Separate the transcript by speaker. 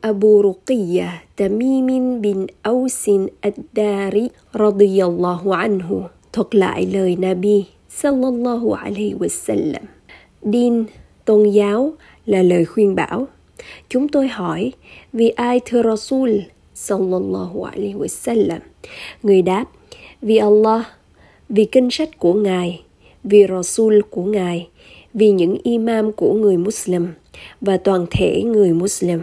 Speaker 1: Abu رقية Tamim bin أوس الداري رضي الله عنه thuật lại lời Nabi sallallahu alaihi wasallam. Din, tôn giáo là lời khuyên bảo. Chúng tôi hỏi, vì ai thưa Rasul sallallahu alaihi wasallam? Người đáp, vì Allah, vì kinh sách của Ngài, vì Rasul của Ngài, vì những imam của người Muslim và toàn thể người Muslim.